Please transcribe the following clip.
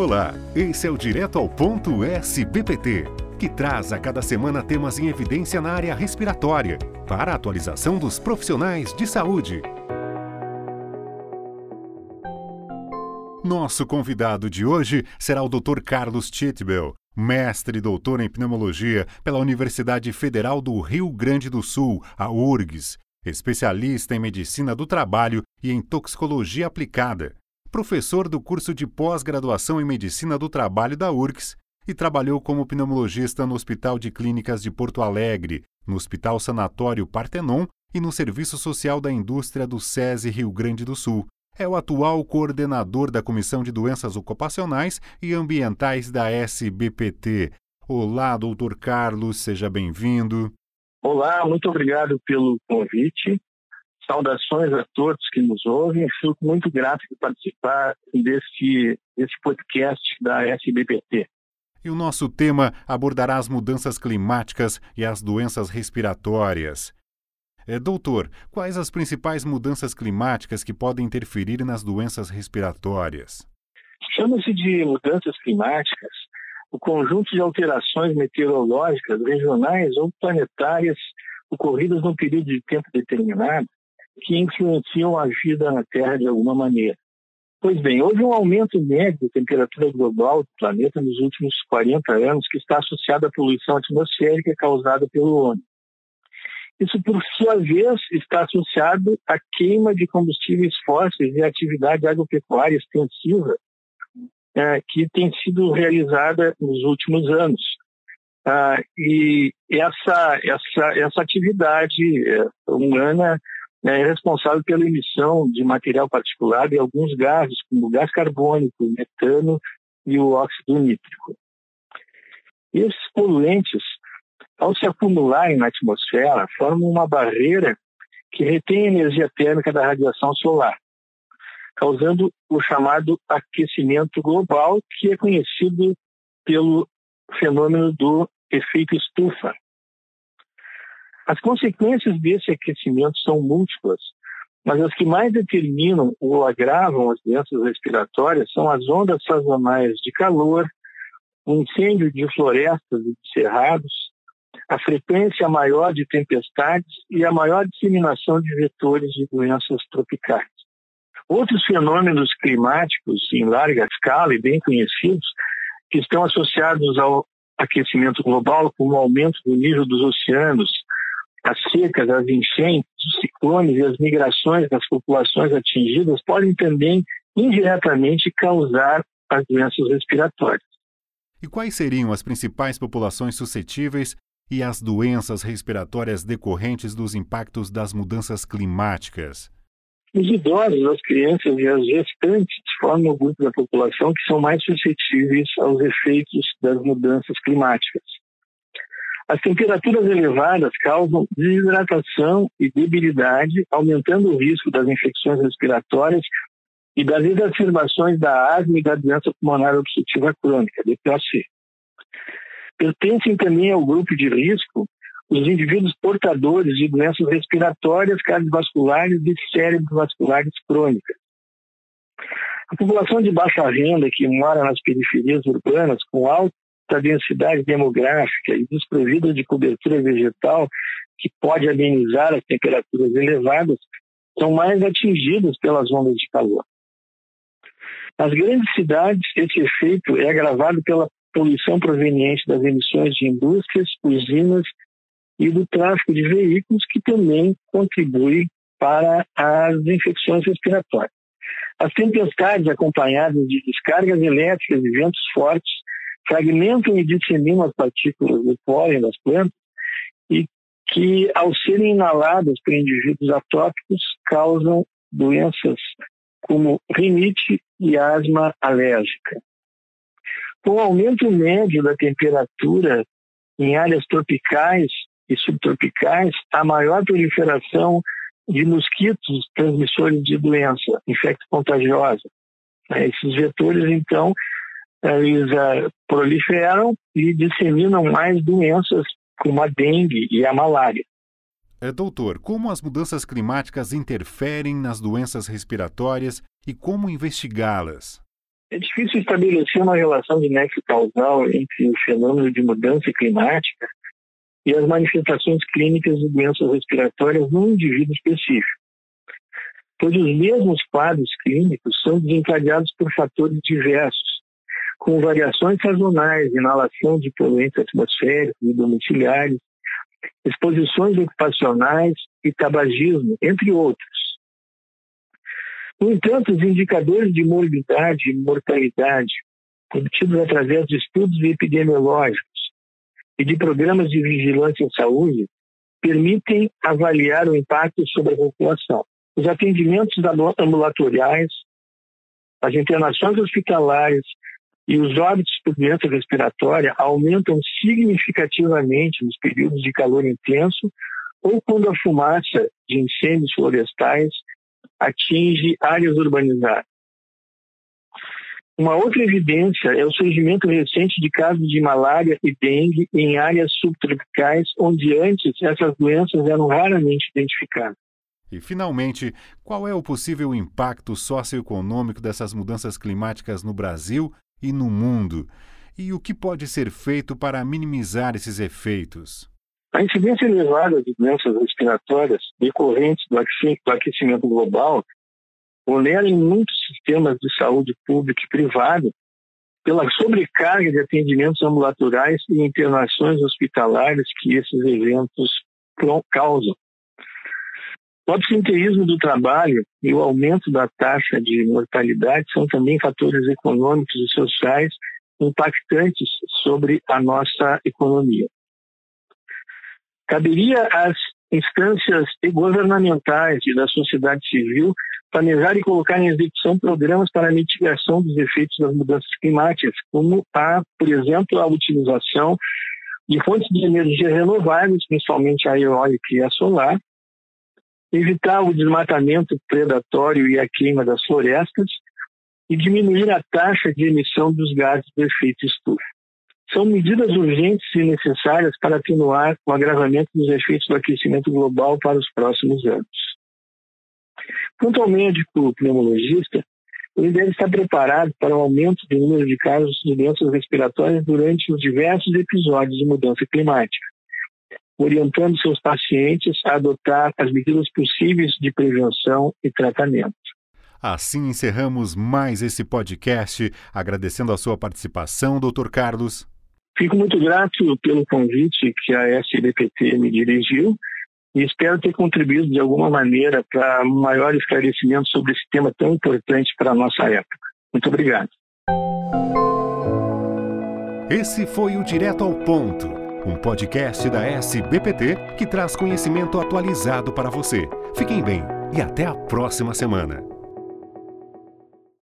Olá, esse é o Direto ao Ponto SBPT, que traz a cada semana temas em evidência na área respiratória, para a atualização dos profissionais de saúde. Nosso convidado de hoje será o Dr. Carlos Titbel, mestre e doutor em pneumologia pela Universidade Federal do Rio Grande do Sul, a URGS, especialista em medicina do trabalho e em toxicologia aplicada professor do curso de pós-graduação em Medicina do Trabalho da URCS e trabalhou como pneumologista no Hospital de Clínicas de Porto Alegre, no Hospital Sanatório Partenon e no Serviço Social da Indústria do SESI Rio Grande do Sul. É o atual coordenador da Comissão de Doenças Ocupacionais e Ambientais da SBPT. Olá, doutor Carlos, seja bem-vindo. Olá, muito obrigado pelo convite. Saudações a todos que nos ouvem. Fico muito grato de participar desse, desse podcast da SBPT. E o nosso tema abordará as mudanças climáticas e as doenças respiratórias. É, doutor, quais as principais mudanças climáticas que podem interferir nas doenças respiratórias? Chama-se de mudanças climáticas o conjunto de alterações meteorológicas regionais ou planetárias ocorridas num período de tempo determinado que influenciam a vida na Terra de alguma maneira. Pois bem, houve um aumento médio da temperatura global do planeta nos últimos 40 anos que está associado à poluição atmosférica causada pelo homem. Isso, por sua vez, está associado à queima de combustíveis fósseis e à atividade agropecuária extensiva é, que tem sido realizada nos últimos anos. Ah, e essa, essa, essa atividade é, humana é responsável pela emissão de material particulado e alguns gases, como gás carbônico, metano e o óxido nítrico. Esses poluentes, ao se acumularem na atmosfera, formam uma barreira que retém a energia térmica da radiação solar, causando o chamado aquecimento global, que é conhecido pelo fenômeno do efeito estufa, as consequências desse aquecimento são múltiplas, mas as que mais determinam ou agravam as doenças respiratórias são as ondas sazonais de calor, o incêndio de florestas e de cerrados, a frequência maior de tempestades e a maior disseminação de vetores de doenças tropicais. Outros fenômenos climáticos em larga escala e bem conhecidos, que estão associados ao aquecimento global, como o aumento do nível dos oceanos, as secas, as enchentes, os ciclones e as migrações das populações atingidas podem também indiretamente causar as doenças respiratórias. E quais seriam as principais populações suscetíveis e as doenças respiratórias decorrentes dos impactos das mudanças climáticas? Os idosos, as crianças e as gestantes formam o grupo da população que são mais suscetíveis aos efeitos das mudanças climáticas. As temperaturas elevadas causam desidratação e debilidade, aumentando o risco das infecções respiratórias e das exacerbações da asma e da doença pulmonar obstrutiva crônica, DPOC. Pertencem também ao grupo de risco os indivíduos portadores de doenças respiratórias, cardiovasculares e cérebrovasculares crônicas. A população de baixa renda que mora nas periferias urbanas com alto da densidade demográfica e desprovida de cobertura vegetal, que pode amenizar as temperaturas elevadas, são mais atingidas pelas ondas de calor. Nas grandes cidades, esse efeito é agravado pela poluição proveniente das emissões de indústrias, usinas e do tráfego de veículos, que também contribui para as infecções respiratórias. As tempestades acompanhadas de descargas elétricas e ventos fortes fragmentam e disseminam as partículas do pólen das plantas e que, ao serem inaladas por indivíduos atópicos, causam doenças como rinite e asma alérgica. Com o aumento médio da temperatura em áreas tropicais e subtropicais, a maior proliferação de mosquitos transmissores de doença infecto-contagiosa. Esses vetores, então, eles uh, proliferam e disseminam mais doenças como a dengue e a malária. É, doutor, como as mudanças climáticas interferem nas doenças respiratórias e como investigá-las? É difícil estabelecer uma relação de nexo causal entre o fenômeno de mudança climática e as manifestações clínicas de doenças respiratórias num indivíduo específico. Pois os mesmos quadros clínicos são desencadeados por fatores diversos, com variações sazonais, inalação de poluentes atmosféricos e domiciliares, exposições ocupacionais e tabagismo, entre outros. No entanto, os indicadores de morbidade e mortalidade, obtidos através de estudos epidemiológicos e de programas de vigilância em saúde, permitem avaliar o impacto sobre a população. Os atendimentos ambulatoriais, as internações hospitalares e os óbitos por doença respiratória aumentam significativamente nos períodos de calor intenso ou quando a fumaça de incêndios florestais atinge áreas urbanizadas. Uma outra evidência é o surgimento recente de casos de malária e dengue em áreas subtropicais, onde antes essas doenças eram raramente identificadas. E, finalmente, qual é o possível impacto socioeconômico dessas mudanças climáticas no Brasil e no mundo? E o que pode ser feito para minimizar esses efeitos? A incidência elevada de doenças respiratórias decorrentes do aquecimento global onera em muitos sistemas de saúde pública e privado pela sobrecarga de atendimentos ambulatoriais e internações hospitalares que esses eventos causam. O absenteísmo do trabalho e o aumento da taxa de mortalidade são também fatores econômicos e sociais impactantes sobre a nossa economia. Caberia às instâncias governamentais e da sociedade civil planejar e colocar em execução programas para a mitigação dos efeitos das mudanças climáticas, como a, por exemplo, a utilização de fontes de energia renováveis, principalmente a eólica e a solar, evitar o desmatamento predatório e a queima das florestas e diminuir a taxa de emissão dos gases do efeito estufa são medidas urgentes e necessárias para atenuar o agravamento dos efeitos do aquecimento global para os próximos anos. Quanto ao médico pneumologista, ele deve estar preparado para o aumento do número de casos de doenças respiratórias durante os diversos episódios de mudança climática, orientando seus pacientes a adotar as medidas possíveis de prevenção e tratamento. Assim encerramos mais esse podcast, agradecendo a sua participação, Dr. Carlos. Fico muito grato pelo convite que a SBPT me dirigiu e espero ter contribuído de alguma maneira para um maior esclarecimento sobre esse tema tão importante para a nossa época. Muito obrigado. Esse foi o Direto ao Ponto, um podcast da SBPT que traz conhecimento atualizado para você. Fiquem bem e até a próxima semana.